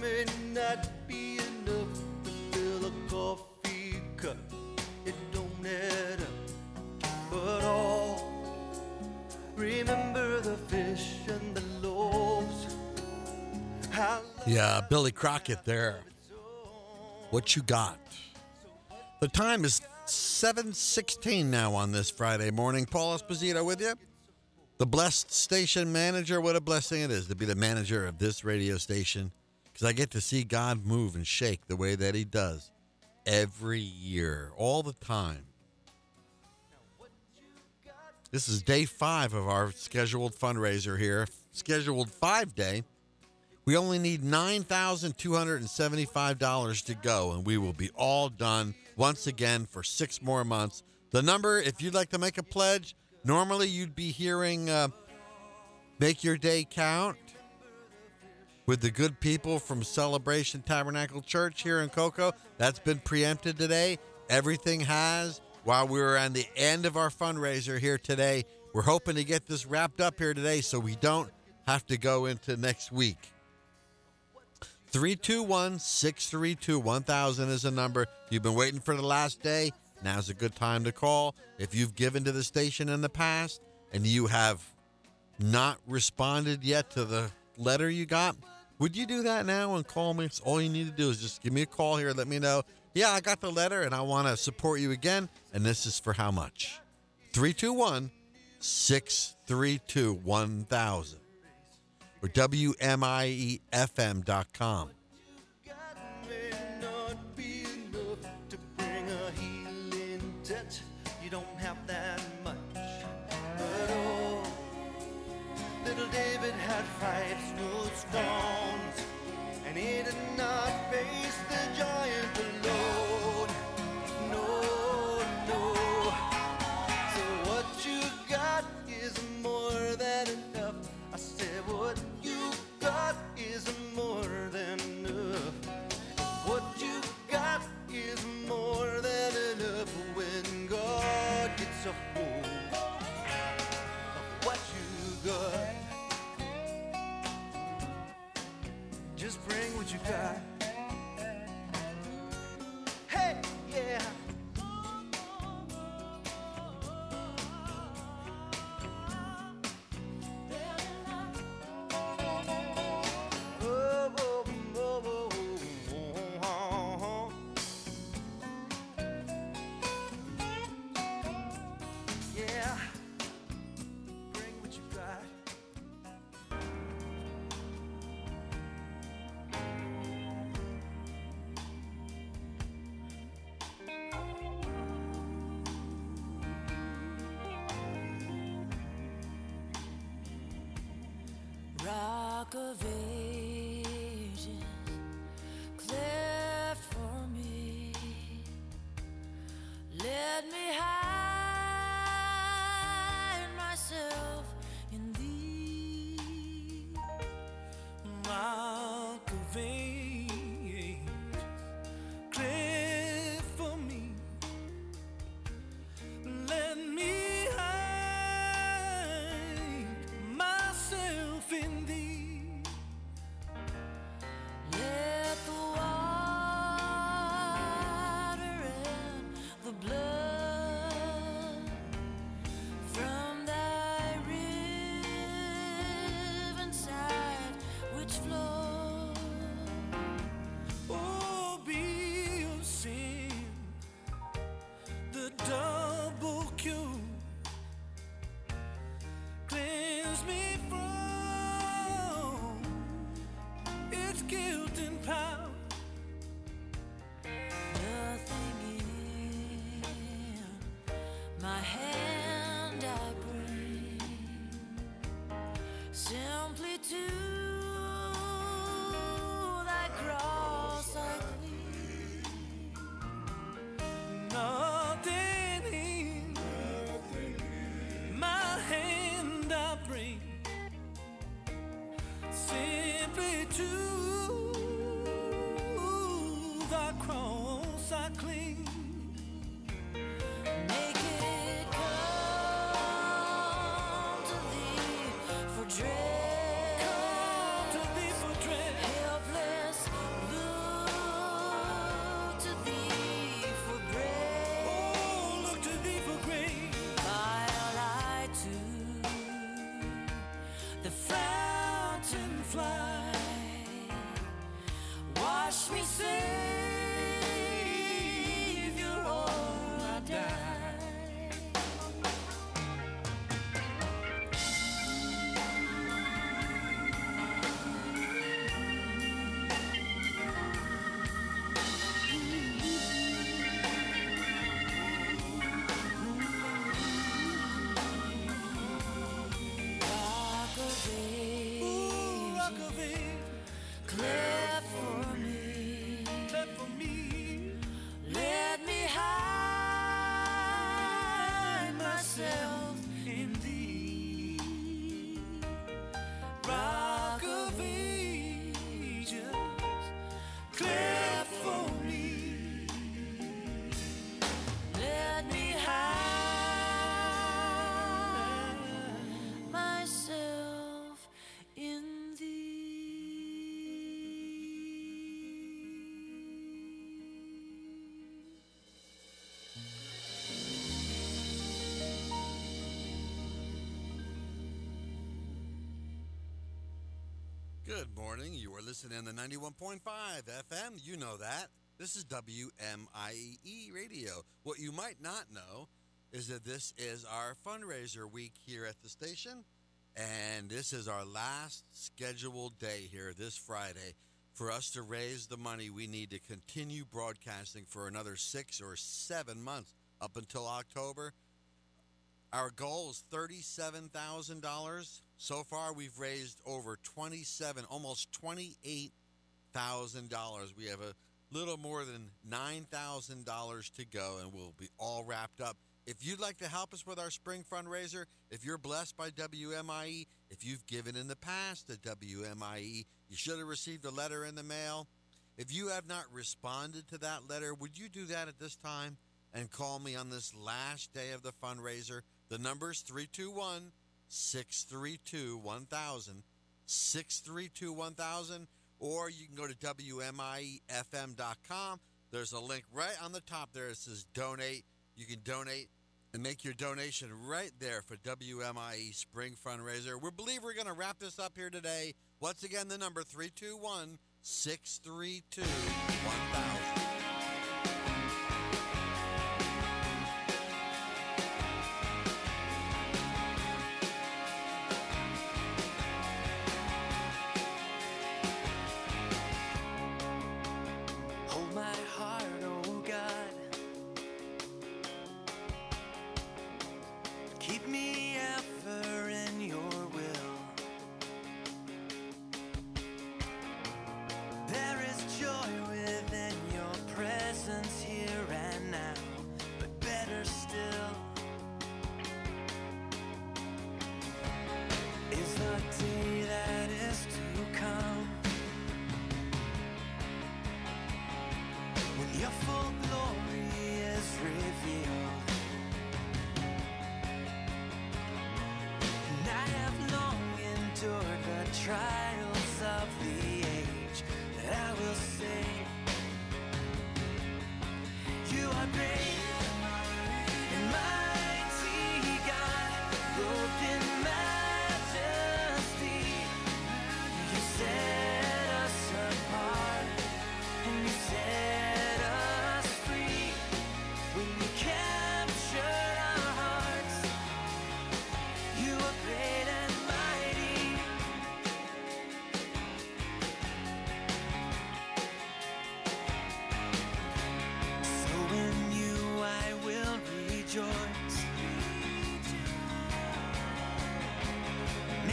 may not be enough to fill a coffee cup. It don't add up. But all remember the fish and the loaves. Yeah, Billy Crockett there. What you got? The time is 7:16 now on this Friday morning. Paul Esposito with you. The blessed station manager. What a blessing it is to be the manager of this radio station because I get to see God move and shake the way that he does every year, all the time. This is day 5 of our scheduled fundraiser here. Scheduled 5 day. We only need $9,275 to go, and we will be all done once again for six more months. The number, if you'd like to make a pledge, normally you'd be hearing uh, Make Your Day Count with the good people from Celebration Tabernacle Church here in Cocoa. That's been preempted today. Everything has. While we were on the end of our fundraiser here today, we're hoping to get this wrapped up here today so we don't have to go into next week. 321 632 1000 is the number. You've been waiting for the last day. Now's a good time to call. If you've given to the station in the past and you have not responded yet to the letter you got, would you do that now and call me? It's all you need to do is just give me a call here. Let me know. Yeah, I got the letter and I want to support you again. And this is for how much? 321 632 1000 or WMIEFM.com. You don't have that much. David had five smooth stones, and he did not face the giant alone. Of ages, guilt and power. Nothing in my hand I bring, simply to thy cross I cling. Nothing in my hand I bring, simply to. cross I cling. Naked come to thee for. Come to thee for dread. Helpless look to thee for oh, grace. While I the fountain fly, wash me. Morning. You are listening to 91.5 FM. You know that. This is WMIE Radio. What you might not know is that this is our fundraiser week here at the station. And this is our last scheduled day here this Friday. For us to raise the money, we need to continue broadcasting for another six or seven months up until October. Our goal is thirty-seven thousand dollars. So far, we've raised over twenty-seven, almost twenty-eight thousand dollars. We have a little more than nine thousand dollars to go, and we'll be all wrapped up. If you'd like to help us with our spring fundraiser, if you're blessed by WMIE, if you've given in the past to WMIE, you should have received a letter in the mail. If you have not responded to that letter, would you do that at this time and call me on this last day of the fundraiser? The number number's 321 632 1000, 632 1000, or you can go to WMIEFM.com. There's a link right on the top there. It says donate. You can donate and make your donation right there for WMIE Spring Fundraiser. We believe we're going to wrap this up here today. Once again, the number 321 632 1000. Broken majesty.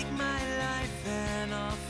Take my life and offer.